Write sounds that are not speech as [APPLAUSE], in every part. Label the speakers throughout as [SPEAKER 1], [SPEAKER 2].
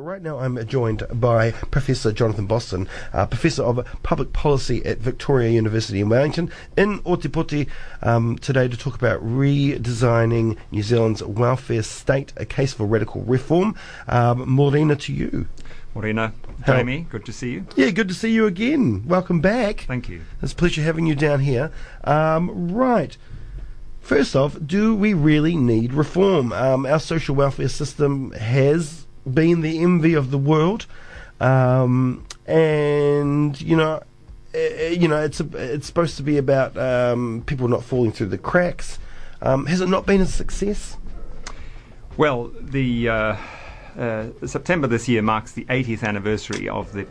[SPEAKER 1] But right now I'm joined by Professor Jonathan Boston, uh, Professor of Public Policy at Victoria University in Wellington, in Otepoti um, today to talk about redesigning New Zealand's welfare state, a case for radical reform. Um, Morena, to you.
[SPEAKER 2] Morena, Jamie, good to see you.
[SPEAKER 1] Yeah, good to see you again. Welcome back.
[SPEAKER 2] Thank you.
[SPEAKER 1] It's a pleasure having you down here. Um, right. First off, do we really need reform? Um, our social welfare system has been the envy of the world, um, and you know, eh, you know, it's a, it's supposed to be about um, people not falling through the cracks. Um, has it not been a success?
[SPEAKER 2] Well, the uh, uh, September this year marks the 80th anniversary of the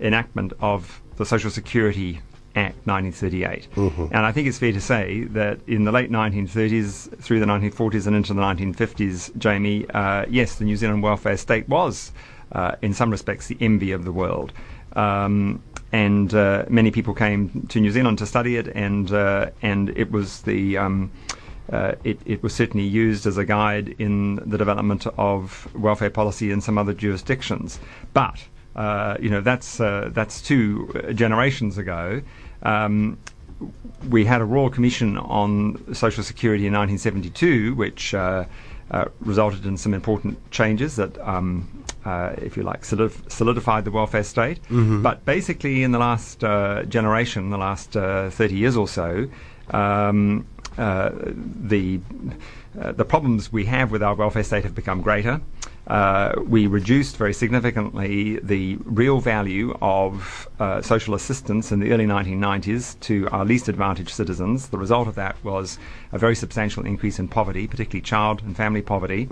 [SPEAKER 2] enactment of the Social Security Act 1938. And I think it's fair to say that in the late 1930s, through the 1940s, and into the 1950s, Jamie, uh, yes, the New Zealand welfare state was, uh, in some respects, the envy of the world. Um, and uh, many people came to New Zealand to study it, and uh, and it was the um, uh, it, it was certainly used as a guide in the development of welfare policy in some other jurisdictions. But uh, you know that's uh, that's two generations ago. Um, we had a Royal Commission on Social Security in 1972, which uh, uh, resulted in some important changes that, um, uh, if you like, solidif- solidified the welfare state. But basically, in the last uh, generation, the last uh, 30 years or so, um, uh, the uh, the problems we have with our welfare state have become greater. Uh, we reduced very significantly the real value of uh, social assistance in the early 1990s to our least advantaged citizens. The result of that was a very substantial increase in poverty, particularly child and family poverty.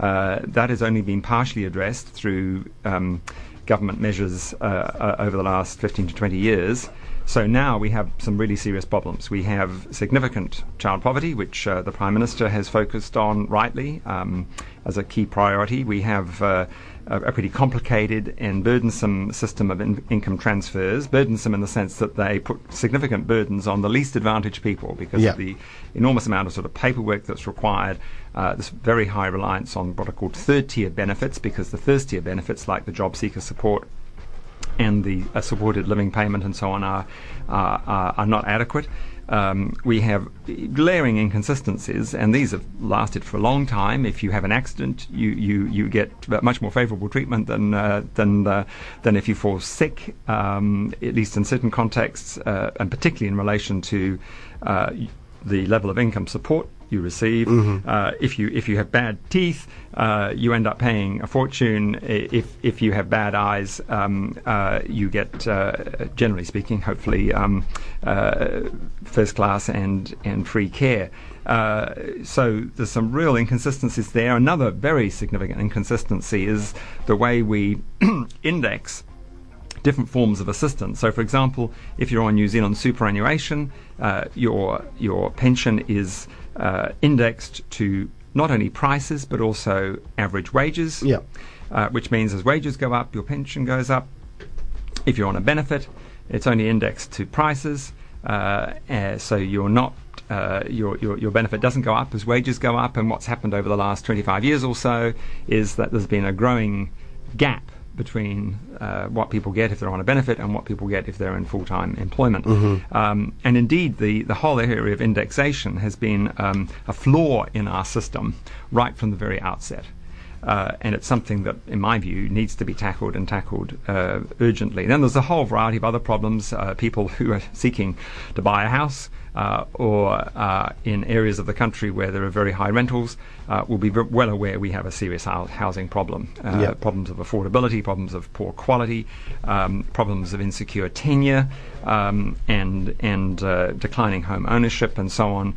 [SPEAKER 2] Uh, that has only been partially addressed through um, government measures uh, uh, over the last 15 to 20 years. So now we have some really serious problems. We have significant child poverty, which uh, the Prime Minister has focused on rightly um, as a key priority. We have uh, a, a pretty complicated and burdensome system of in- income transfers, burdensome in the sense that they put significant burdens on the least advantaged people because
[SPEAKER 1] Yeah.
[SPEAKER 2] of the enormous amount of sort of paperwork that's required. Uh, this very high reliance on what are called third tier benefits because the first tier benefits, like the job seeker support and the uh, supported living payment and so on are are, are, not adequate. Um, we have glaring inconsistencies, and these have lasted for a long time. If you have an accident, you, you, you get much more favourable treatment than uh, than uh, than if you fall sick. Um, at least in certain contexts, uh, and particularly in relation to uh, the level of income support you receive. Uh, if you if you have bad teeth, uh, you end up paying a fortune. If if you have bad eyes, um, uh, you get, uh, generally speaking, hopefully um, uh, first class and and free care. Uh, so there's some real inconsistencies there. Another very significant inconsistency is the way we [CLEARS THROAT] index different forms of assistance. So, for example, if you're on New Zealand superannuation, uh, your your pension is uh, indexed to not only prices but also average wages.
[SPEAKER 1] Yeah.
[SPEAKER 2] Uh, which means as wages go up, your pension goes up. If you're on a benefit, it's only indexed to prices, uh, uh, so you're not. Uh, your, your your benefit doesn't go up as wages go up, and what's happened over the last 25 years or so is that there's been a growing gap between uh, what people get if they're on a benefit and what people get if they're in full-time employment. Um, and indeed, the, the whole area of indexation has been um, a flaw in our system right from the very outset. Uh, and it's something that, in my view, needs to be tackled and tackled uh, urgently. Then there's a whole variety of other problems. Uh, people who are [LAUGHS] seeking to buy a house uh, or uh, in areas of the country where there are very high rentals uh, will be v- well aware we have a serious housing problem. Uh,
[SPEAKER 1] Yeah.
[SPEAKER 2] Problems of affordability, problems of poor quality, um, problems of insecure tenure, um, and and uh, declining home ownership, and so on.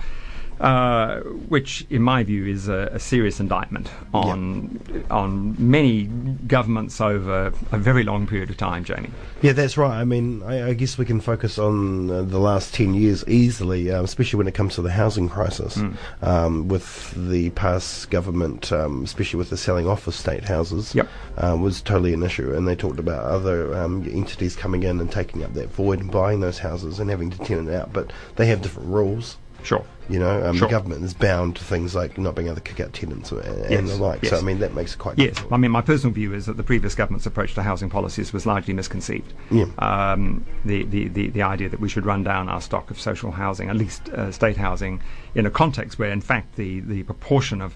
[SPEAKER 2] Uh, which, in my view, is a, a serious indictment on on many governments over a very long period of time, Jamie.
[SPEAKER 1] Yeah, that's right. I mean, I, I guess we can focus on uh, the last 10 years easily, um, especially when it comes to the housing crisis. Um, with the past government, um, especially with the selling off of state houses,
[SPEAKER 2] Yep.
[SPEAKER 1] uh, was totally an issue. And they talked about other um, entities coming in and taking up that void and buying those houses and having to tenant out. But they have different rules.
[SPEAKER 2] Sure.
[SPEAKER 1] You know, um,
[SPEAKER 2] Sure.
[SPEAKER 1] the government is bound to things like not being able to kick out tenants and,
[SPEAKER 2] Yes,
[SPEAKER 1] the like. So. I mean, that makes it quite
[SPEAKER 2] Yes,
[SPEAKER 1] difficult.
[SPEAKER 2] I mean, my personal view is that the previous government's approach to housing policies was largely misconceived.
[SPEAKER 1] Yeah.
[SPEAKER 2] Um, the, the, the, the idea that we should run down our stock of social housing, at least uh, state housing, in a context where, in fact, the, the proportion of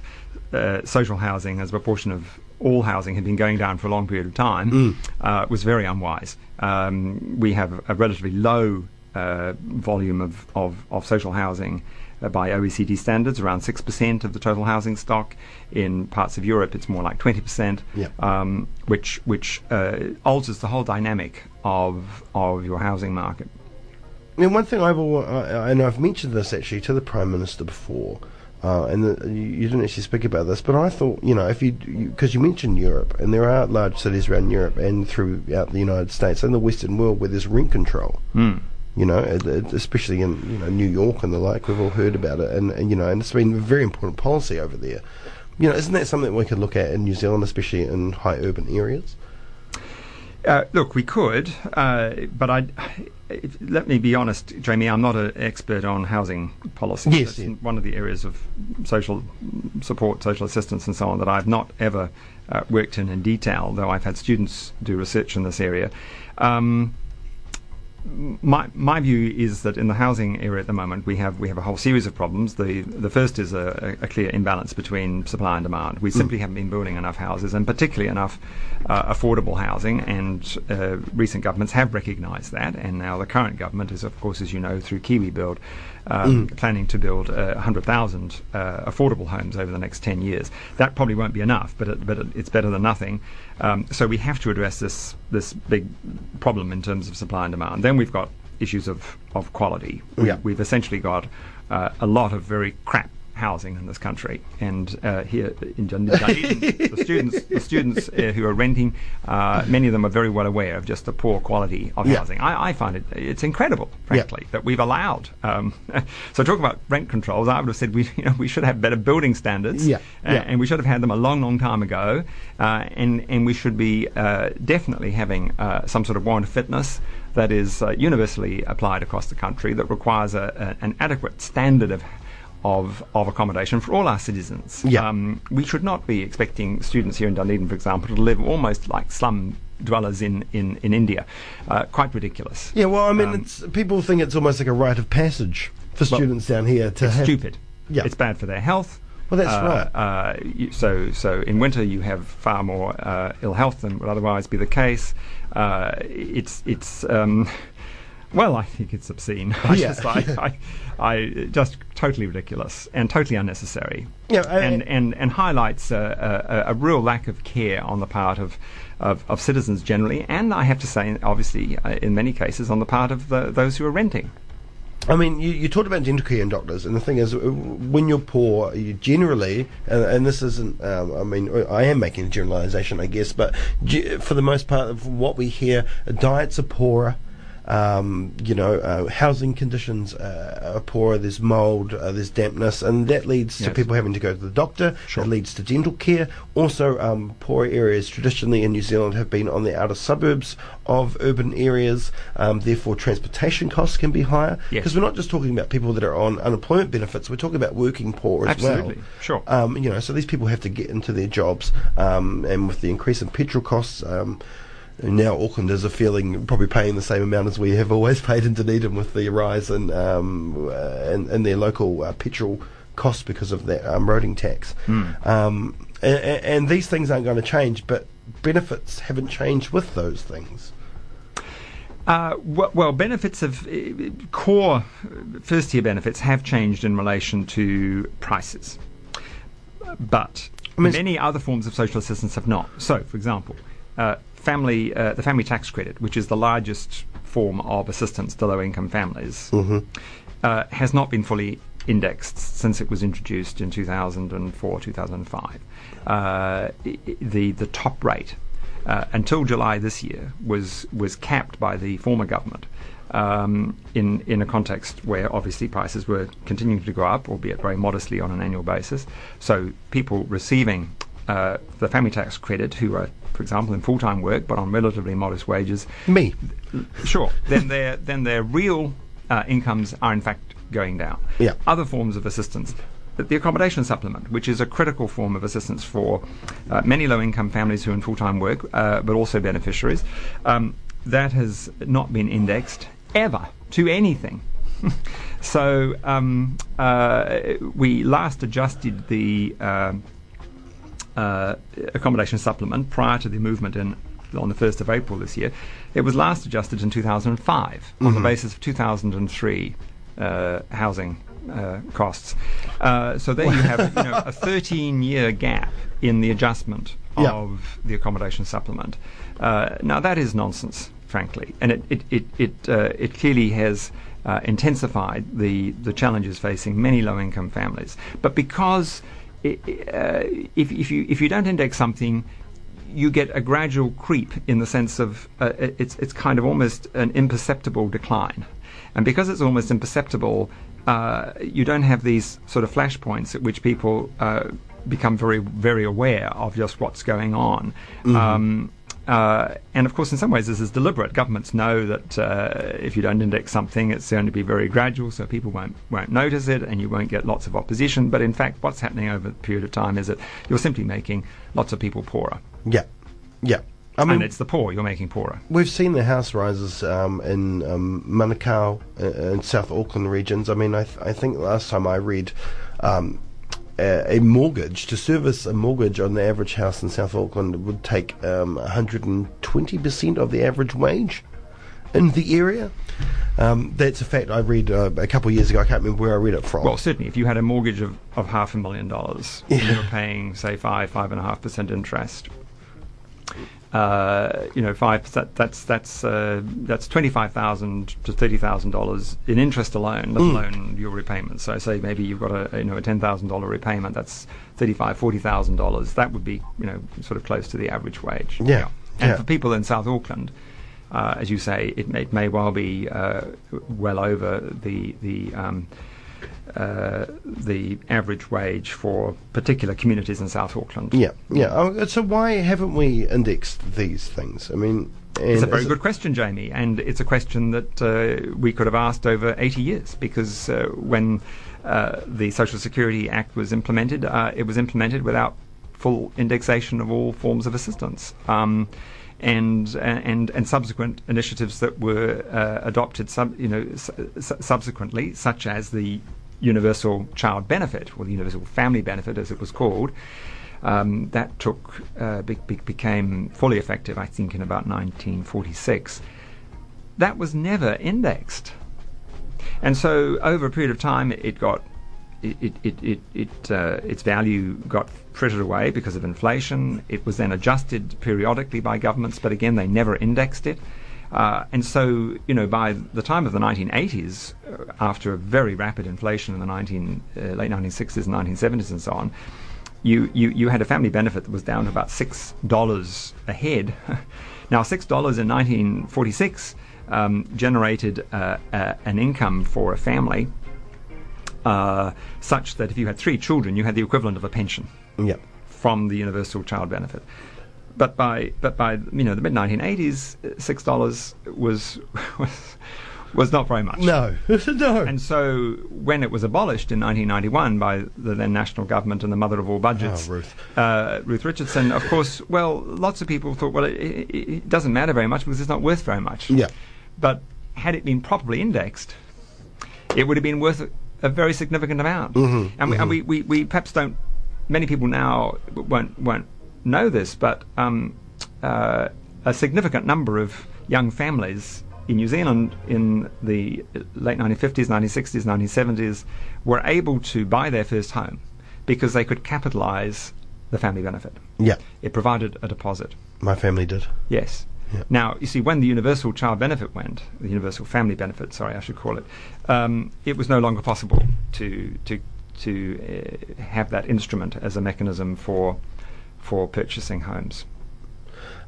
[SPEAKER 2] uh, social housing as a proportion of all housing had been going down for a long period of time, uh, was very unwise. Um, we have a relatively low uh, volume of, of, of social housing uh, by OECD standards, around 6% of the total housing stock. In parts of Europe, it's more like 20%,
[SPEAKER 1] Yeah.
[SPEAKER 2] um, which, which uh, alters the whole dynamic of, of your housing market.
[SPEAKER 1] And one thing I've al- I, I know I've mentioned this actually to the prime minister before, uh, and the, you, you didn't actually speak about this, but I thought you know if you because you, mentioned Europe, and there are large cities around Europe and throughout the United States and the Western world where there's rent control.
[SPEAKER 2] Mm.
[SPEAKER 1] You know, it, especially in you know New York and the like, we've all heard about it, and, and you know, and it's been a very important policy over there. You know, isn't that something we could look at in New Zealand, especially in high urban areas?
[SPEAKER 2] Uh, look, we could, uh, but I. Let me be honest, Jamie. I'm not an expert on housing policy.
[SPEAKER 1] Yes, yeah.
[SPEAKER 2] one of the areas of social support, social assistance, and so on that I've not ever uh, worked in in detail. Though I've had students do research in this area. Um, my my view is that in the housing area at the moment we have we have a whole series of problems. The the first is a, a clear imbalance between supply and demand. We simply haven't been building enough houses, and particularly enough uh, affordable housing. And uh, recent governments have recognised that. And now the current government is, of course, as you know, through Kiwi Build, um, planning to build uh, 100,000 uh, affordable homes over the next 10 years. That probably won't be enough, but it, but it, it's better than nothing. Um, so we have to address this this big problem in terms of supply and demand. Then we've got issues of, of quality. We,
[SPEAKER 1] Yeah.
[SPEAKER 2] We've essentially got uh, a lot of very crap housing in this country, and uh, here in Dun- Dunedin, [LAUGHS] the students, the students uh, who are renting, uh, many of them are very well aware of just the poor quality of
[SPEAKER 1] Yeah.
[SPEAKER 2] housing. I, I find it it's incredible, frankly, that we've allowed. Um, [LAUGHS] so talk about rent controls. I would have said we [LAUGHS] you know we should have better building standards,
[SPEAKER 1] Yeah,
[SPEAKER 2] uh,
[SPEAKER 1] yeah.
[SPEAKER 2] and we should have had them a long, long time ago, uh, and and we should be uh, definitely having uh, some sort of warrant of fitness that is uh, universally applied across the country that requires a, a, an adequate standard of. Of, of accommodation for all our citizens.
[SPEAKER 1] Yeah.
[SPEAKER 2] Um, we should not be expecting students here in Dunedin, for example, to live almost like slum dwellers in, in, in India. Uh, quite ridiculous.
[SPEAKER 1] Yeah, well, I mean,
[SPEAKER 2] Um,
[SPEAKER 1] it's people think it's almost like a rite of passage for
[SPEAKER 2] Well,
[SPEAKER 1] students down here to
[SPEAKER 2] It's
[SPEAKER 1] have.
[SPEAKER 2] stupid.
[SPEAKER 1] Yeah.
[SPEAKER 2] It's bad for their health.
[SPEAKER 1] Well, that's
[SPEAKER 2] Uh,
[SPEAKER 1] right.
[SPEAKER 2] Uh, you, so, so in winter you have far more uh, ill health than would otherwise be the case. Uh, it's, it's, um, well, I think it's obscene. [LAUGHS] I
[SPEAKER 1] Yeah,
[SPEAKER 2] just, I. I, I, just totally ridiculous and totally unnecessary.
[SPEAKER 1] Yeah, I-
[SPEAKER 2] and, and and highlights a, a, a real lack of care on the part of. Of, of citizens generally, and I have to say, obviously, in many cases, on the part of the, those who are renting.
[SPEAKER 1] I mean, you, you talked about dental care and doctors, and the thing is, uh, when you're poor, you generally, and, and this isn't, um, I mean, I am making a generalisation, I guess, but for the most part of what we hear, diets are poorer. Um, you know, uh, housing conditions uh, are poor, There's mould, uh, there's dampness, and that leads to people having to go to the doctor.
[SPEAKER 2] Sure.
[SPEAKER 1] It leads to dental care. Also, um, poorer areas traditionally in New Zealand have been on the outer suburbs of urban areas. Um, therefore, transportation costs can be higher
[SPEAKER 2] Yes.
[SPEAKER 1] because we're not just talking about people that are on unemployment benefits. We're talking about working poor as
[SPEAKER 2] Absolutely,
[SPEAKER 1] well.
[SPEAKER 2] sure.
[SPEAKER 1] Um, you know, so these people have to get into their jobs, um, and with the increase in petrol costs. Now Aucklanders are feeling probably paying the same amount as we have always [LAUGHS] paid in Dunedin with the rise in um, uh, in, in their local uh, petrol costs because of that um, roading tax. Um, and, and these things aren't going to change, but benefits haven't changed with those things.
[SPEAKER 2] Uh, well, well, benefits of uh, core first year benefits have changed in relation to prices, but
[SPEAKER 1] I mean,
[SPEAKER 2] many other forms of social assistance have not. So, for example, uh, family uh, the family tax credit, which is the largest form of assistance to low income families, uh, has not been fully indexed since it was introduced in 2004 2005. Uh, the the top rate uh, until July this year was was capped by the former government. Um, in in a context where obviously prices were continuing to go up, albeit very modestly on an annual basis, so people receiving uh, the family tax credit, who are, for example, in full time work but on relatively modest wages,
[SPEAKER 1] Me.
[SPEAKER 2] Sure. then their then their real uh, incomes are in fact going down.
[SPEAKER 1] Yeah.
[SPEAKER 2] Other forms of assistance. The accommodation supplement, which is a critical form of assistance for uh, many low income families who are in full time work, uh, but also beneficiaries, um, that has not been indexed ever to anything. [LAUGHS] so um, uh, we last adjusted the uh, accommodation supplement prior to the movement in on the 1st of April this year. It was last adjusted in 2005 on the basis of 2003 uh, housing uh, costs. Uh, so there you have you know, a [LAUGHS] 13 year gap in the adjustment
[SPEAKER 1] Yeah.
[SPEAKER 2] of the accommodation supplement. Uh, now that is nonsense, frankly, and it it it it, uh, it clearly has. Uh, intensified the, the challenges facing many low income families. But because uh, if, if, you, if you don't index something, you get a gradual creep in the sense of uh, it's, it's kind of almost an imperceptible decline. And because it's almost imperceptible, uh, you don't have these sort of flashpoints at which people uh, become very, very aware of just what's going on. Um, uh, and of course, in some ways, this is deliberate. Governments know that uh, if you don't index something, it's going to be very gradual, so people won't won't notice it, and you won't get lots of opposition. But in fact, what's happening over a period of time is that you're simply making lots of people poorer,
[SPEAKER 1] Yeah, yeah. I mean,
[SPEAKER 2] and it's the poor you're making poorer.
[SPEAKER 1] We've seen the house rises um, in um, Manukau uh, and South Auckland regions. I mean, I, th- I think last time I read um, a, a mortgage to service a mortgage on the average house in South Auckland would take um, 120% of the average wage in the area. Um, that's a fact I read uh, a couple of years ago. I can't remember where I read it from.
[SPEAKER 2] Well, certainly, if you had a mortgage of, of half a million dollars,
[SPEAKER 1] Yeah.
[SPEAKER 2] you were paying say five five and a half percent interest. Uh, you know, five percent. That's that's uh, that's twenty five thousand to thirty thousand dollars in interest alone, let
[SPEAKER 1] Mm.
[SPEAKER 2] alone your repayments. So, say maybe you've got a you know a ten thousand dollar repayment. That's thirty five forty thousand dollars. That would be you know sort of close to the average wage.
[SPEAKER 1] Yeah,
[SPEAKER 2] And
[SPEAKER 1] yeah.
[SPEAKER 2] for people in South Auckland, uh, as you say, it may, it may well be uh, well over the the um, uh, the average wage for particular communities in South Auckland.
[SPEAKER 1] yeah, yeah. Oh, so why haven't we indexed these things? I mean,
[SPEAKER 2] It's a very good question, Jamie, and it's a question that uh, we could have asked over 80 years because uh, when uh, the Social Security Act was implemented, uh, it was implemented without full indexation of all forms of assistance. Um, and, and and subsequent initiatives that were uh, adopted, sub, you know, su- su- subsequently, such as the Universal Child Benefit or the Universal Family Benefit, as it was called, um, that took uh, be- be- became fully effective, I think, in about 1946. That was never indexed, and so over a period of time, it got it it it, it, uh, its value got frittered away because of inflation. It was then adjusted periodically by governments, but again, they never indexed it. Uh, and so, you know, by the time of the 1980s, uh, after a very rapid inflation in the 19, uh, late 1960s and 1970s and so on, you, you, you had a family benefit that was down to about six dollars a head. [LAUGHS] now, six dollars in 1946 um, generated uh, an income for a family uh, such that if you had three children, you had the equivalent of a pension
[SPEAKER 1] yeah,
[SPEAKER 2] from the universal child benefit. But by but by you know the mid 1980s, six dollars was was [LAUGHS] was not very much.
[SPEAKER 1] no, [LAUGHS] no.
[SPEAKER 2] And so, when it was abolished in 1991 by the then national government and the mother of all budgets,
[SPEAKER 1] Oh, Ruth.
[SPEAKER 2] Uh, Ruth Richardson, of course, well, lots of people thought, well, it, it, it doesn't matter very much because it's not worth very much.
[SPEAKER 1] Yeah.
[SPEAKER 2] But had it been properly indexed, it would have been worth a, very significant amount.
[SPEAKER 1] Mhm,
[SPEAKER 2] And, we, and we, we, we perhaps don't, many people now won't, won't know this, but um, uh, a significant number of young families in New Zealand in the late 1950s, 1960s, 1970s were able to buy their first home because they could capitalise the family benefit.
[SPEAKER 1] yeah,
[SPEAKER 2] It provided a deposit.
[SPEAKER 1] my family did.
[SPEAKER 2] Yes.
[SPEAKER 1] Yeah.
[SPEAKER 2] Now, you see, when the universal child benefit went, the universal family benefit, sorry, I should call it, um, it was no longer possible to to to uh, have that instrument as a mechanism for for purchasing homes.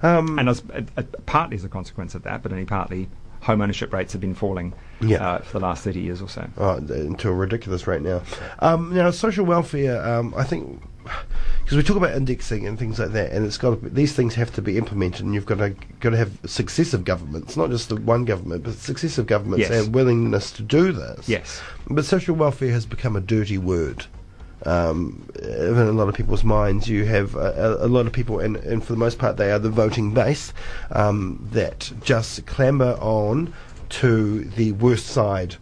[SPEAKER 1] Um,
[SPEAKER 2] And as, uh, uh, partly as a consequence of that, but only partly, home ownership rates have been falling
[SPEAKER 1] Yeah.
[SPEAKER 2] uh, for the last 30 years or so.
[SPEAKER 1] uh, into a ridiculous rate now. Um, now, social welfare, um, I think, because we talk about indexing and things like that, and it's got to be, these things have to be implemented, and you've got to got to have successive governments, not just the one government, but successive governments
[SPEAKER 2] Yes.
[SPEAKER 1] and willingness to do this.
[SPEAKER 2] Yes.
[SPEAKER 1] But social welfare has become a dirty word. Um, even in a lot of people's minds, you have a, a, a lot of people, and, and for the most part, they are the voting base um, that just clamber on to the worst side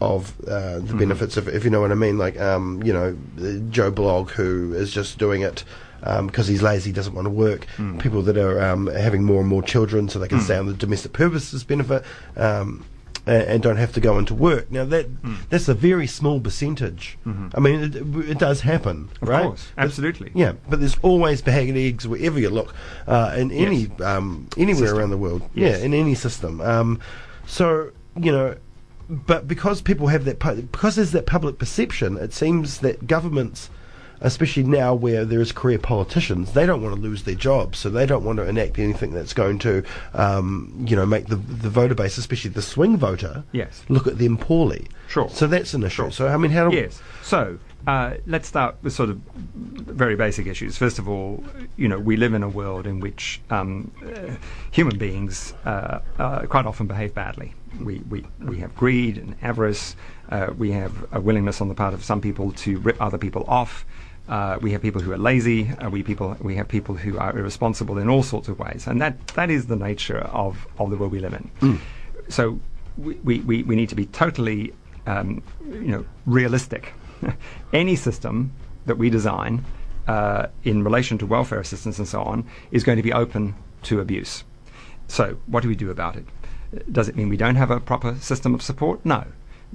[SPEAKER 1] of uh, the benefits, if, if you know what I mean. Like, um, you know, uh, Joe Blogg, who is just doing it because he's lazy, doesn't want to work. People that are um, having more and more children so they can stay on the domestic purposes benefit. Um, and, don't have to go into work. Now that
[SPEAKER 2] Hmm.
[SPEAKER 1] that's a very small percentage. I mean, it, it does happen,
[SPEAKER 2] Of
[SPEAKER 1] right?
[SPEAKER 2] course,
[SPEAKER 1] But-
[SPEAKER 2] absolutely.
[SPEAKER 1] yeah, but there's always bagged eggs wherever you look, uh, in any
[SPEAKER 2] Yes.
[SPEAKER 1] um, anywhere
[SPEAKER 2] System.
[SPEAKER 1] around the world.
[SPEAKER 2] Yes.
[SPEAKER 1] Yeah, in any system. Um, so you know, but because people have that, pu- because there's that public perception, it seems that governments. Especially now, where there is career politicians, they don't want to lose their jobs, so they don't want to enact anything that's going to, um, you know, make the the voter base, especially the swing voter,
[SPEAKER 2] Yes.
[SPEAKER 1] look at them poorly.
[SPEAKER 2] Sure.
[SPEAKER 1] So that's an issue.
[SPEAKER 2] Sure.
[SPEAKER 1] So I mean, how do
[SPEAKER 2] Yes. So uh, let's start with sort of very basic issues. First of all, you know, we live in a world in which um, uh, human beings uh, uh, quite often behave badly. We, we, we have greed and avarice. Uh, we have a willingness on the part of some people to rip other people off. Uh, we have people who are lazy. Uh, we people we have people who are irresponsible in all sorts of ways, and that, that is the nature of, of the world we live in. So we, we, we we need to be totally um, you know realistic. [LAUGHS] Any system that we design uh, in relation to welfare assistance and so on is going to be open to abuse. So what do we do about it? Does it mean we don't have a proper system of support? No.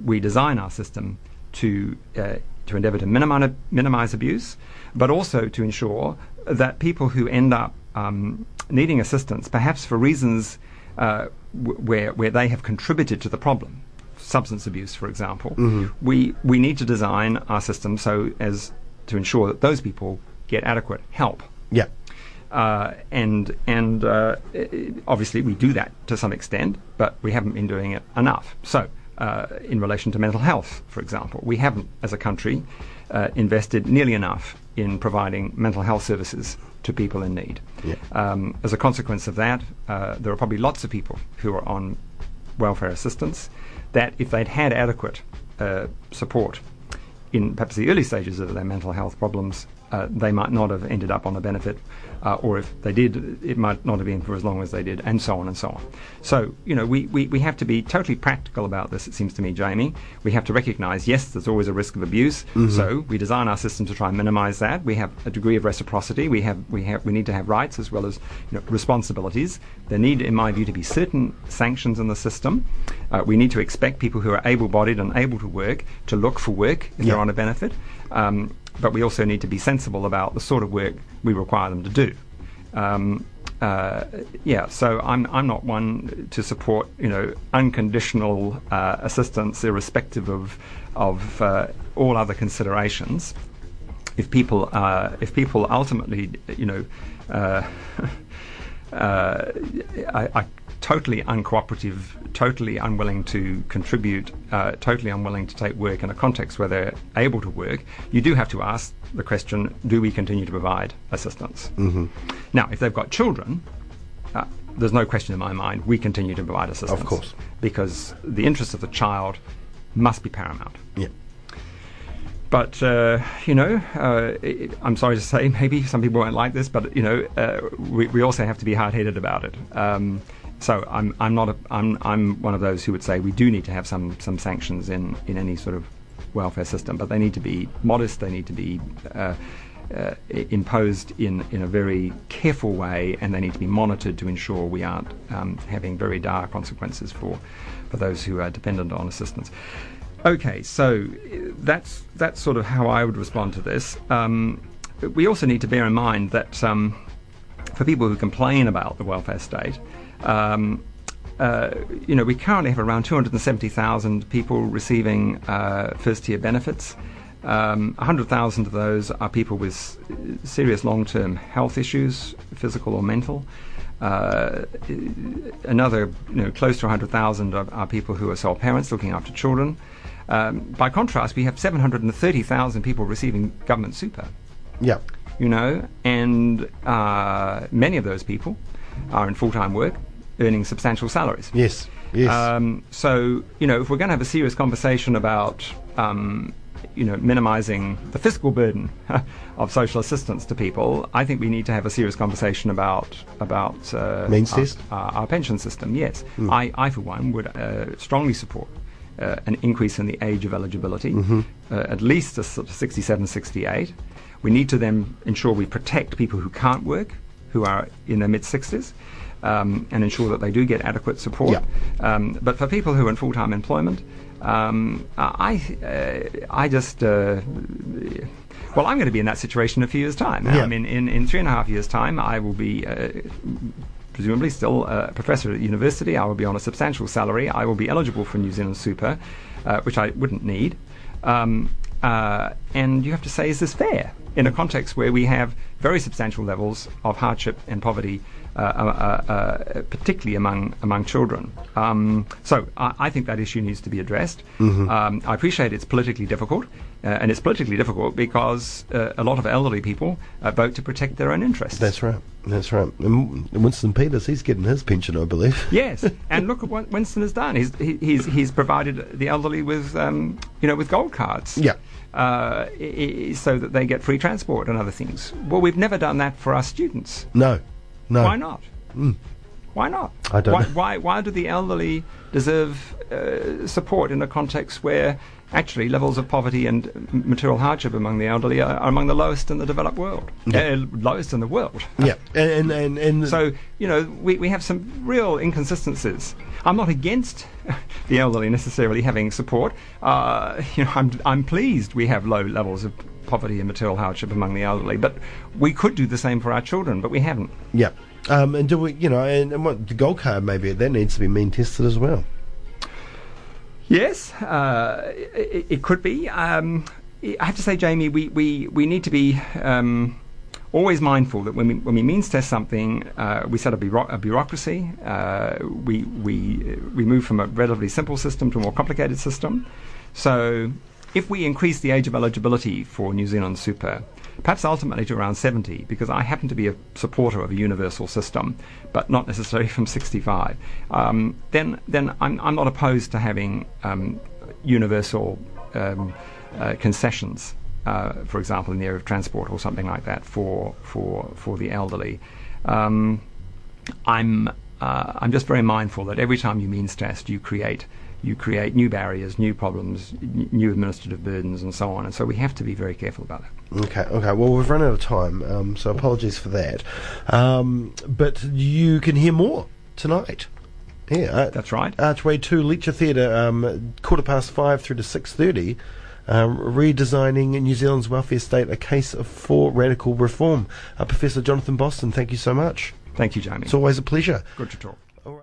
[SPEAKER 2] We design our system to uh, to endeavour to minimize, minimize abuse, but also to ensure that people who end up um, needing assistance, perhaps for reasons uh, w- where where they have contributed to the problem, substance abuse, for example, we we need to design our system so as to ensure that those people get adequate help.
[SPEAKER 1] yeah,
[SPEAKER 2] Uh, and and uh, obviously we do that to some extent, but we haven't been doing it enough. So, uh, in relation to mental health, for example, we haven't, as a country, uh, invested nearly enough in providing mental health services to people in need.
[SPEAKER 1] Yeah.
[SPEAKER 2] Um, as a consequence of that, uh, there are probably lots of people who are on welfare assistance that, if they'd had adequate uh, support in perhaps the early stages of their mental health problems, uh, they might not have ended up on a benefit, uh, or if they did, it might not have been for as long as they did, and so on and so on. So, you know, we, we, we have to be totally practical about this, it seems to me, Jamie. We have to recognize, yes, there's always a risk of abuse, so we design our system to try and minimize that. We have a degree of reciprocity. We have, we have, we need to have rights as well as you know, responsibilities. There need, in my view, to be certain sanctions in the system. Uh, we need to expect people who are able-bodied and able to work to look for work if they're on a benefit. Um, but we also need to be sensible about the sort of work we require them to do. Um, uh, yeah, so I'm I'm not one to support you know unconditional uh, assistance, irrespective of of uh, all other considerations. If people uh, if people ultimately you know uh, [LAUGHS] uh, are, are totally uncooperative, totally unwilling to contribute, uh, totally unwilling to take work in a context where they're able to work, you do have to ask the question: Do we continue to provide assistance? Mm-hmm. Now, if they've got children, uh, there's no question in my mind we continue to provide assistance.
[SPEAKER 1] Of course.
[SPEAKER 2] because the interests of the child must be paramount.
[SPEAKER 1] yeah.
[SPEAKER 2] But uh, you know, uh, i I'm sorry to say, [LAUGHS] maybe some people won't like this, but you know, uh, we, we also have to be hard-headed about it. Um, so I'm I'm not a, I'm I'm one of those who would say we do need to have some some sanctions in in any sort of welfare system, but they need to be modest. They need to be uh, uh, imposed in, in a very careful way, and they need to be monitored to ensure we aren't um, having very dire consequences for for those who are dependent on assistance. Okay, so uh, that's that's sort of how I would respond to this. Um, we also need to bear in mind that um, for people who complain about the welfare state, um, uh, you know, we currently have around 270,000 people receiving uh, first-tier benefits. Um, 100,000 of those are people with serious long-term health issues, physical or mental. Uh, another, you know, close to 100,000 are, are people who are sole parents looking after children. Um, by contrast, we have 730,000 people receiving government super.
[SPEAKER 1] Yeah.
[SPEAKER 2] you know, and uh, many of those people are in full time work, earning substantial salaries.
[SPEAKER 1] Yes. Yes.
[SPEAKER 2] Um, so, you know, if we're going to have a serious conversation about, um, you know, minimizing the fiscal burden [LAUGHS] of social assistance to people, I think we need to have a serious conversation about about uh, our,
[SPEAKER 1] test?
[SPEAKER 2] our, our pension system. Yes, I, I for one would uh, strongly support. Uh, an increase in the age of eligibility, uh, at least to sort 67, 68. We need to then ensure we protect people who can't work, who are in their mid 60s, um, and ensure that they do get adequate support.
[SPEAKER 1] Yeah.
[SPEAKER 2] Um, but for people who are in full-time employment, um, I, uh, I just, uh, well, I'm going to be in that situation in a few years' time.
[SPEAKER 1] Yeah.
[SPEAKER 2] I mean, in, in three and a half years' time, I will be uh, presumably still a professor at university. I will be on a substantial salary. I will be eligible for New Zealand Super, uh, which I wouldn't need. Um, uh, and you have to say, is this fair in a context where we have very substantial levels of hardship and poverty, particularly among among children? Um, so I, I think that issue needs to be addressed. Um, I appreciate it's politically difficult, uh, and it's politically difficult because uh, a lot of elderly people uh, vote to protect their own interests.
[SPEAKER 1] That's right. That's right. And Winston Peters, he's getting his pension, I believe. [LAUGHS]
[SPEAKER 2] Yes, and look at what Winston has done. He's he, he's he's provided the elderly with um, you know with gold cards.
[SPEAKER 1] Yeah.
[SPEAKER 2] Uh, i- i- so that they get free transport and other things. Well, we've never done that for our students.
[SPEAKER 1] No. No.
[SPEAKER 2] Why not? Hmm. Why not?
[SPEAKER 1] I don't
[SPEAKER 2] why,
[SPEAKER 1] know.
[SPEAKER 2] why why do the elderly deserve uh, support in a context where actually levels of poverty and material hardship among the elderly are, are among the lowest in the developed world,
[SPEAKER 1] Yeah.
[SPEAKER 2] uh, lowest in the world. [LAUGHS]
[SPEAKER 1] Yeah. And, and, and, and
[SPEAKER 2] So, you know, we, we have some real inconsistencies. I'm not against [LAUGHS] the elderly necessarily having support. Uh, you know, I'm, I'm pleased we have low levels of poverty and material hardship among the elderly, but we could do the same for our children, but we haven't.
[SPEAKER 1] Yeah. Um, and do we, you know, and, and what the gold card maybe that needs to be mean tested as well.
[SPEAKER 2] Yes, uh, it, it could be. Um, I have to say, Jamie, we, we, we need to be um, always mindful that when we, when we means test something, uh, we set up a, bureau- a bureaucracy. Uh, we, we, we move from a relatively simple system to a more complicated system. So if we increase the age of eligibility for New Zealand Super, perhaps ultimately to around 70, because I happen to be a supporter of a universal system, but not necessarily [LAUGHS] from 65, um, then, then I'm, I'm not opposed to having um, universal um, uh, concessions, uh, for example, in the area of transport or something like that for, for, for the elderly. Um, I'm, uh, I'm just very mindful that every time you means test, you create you create new barriers, new problems, n- new administrative burdens, and so on. And so we have to be very careful about that.
[SPEAKER 1] Okay, okay. Well, we've run out of time, um, so apologies for that. Um, but you can hear more tonight. Yeah, uh,
[SPEAKER 2] That's right.
[SPEAKER 1] Archway Two Lecture Theatre, um, quarter past five through to six thirty. Um, redesigning New Zealand's welfare state, a case for radical reform. Uh, Professor Jonathan Boston, thank you so much.
[SPEAKER 2] Thank you, Jamie.
[SPEAKER 1] It's always a pleasure.
[SPEAKER 2] Good to talk.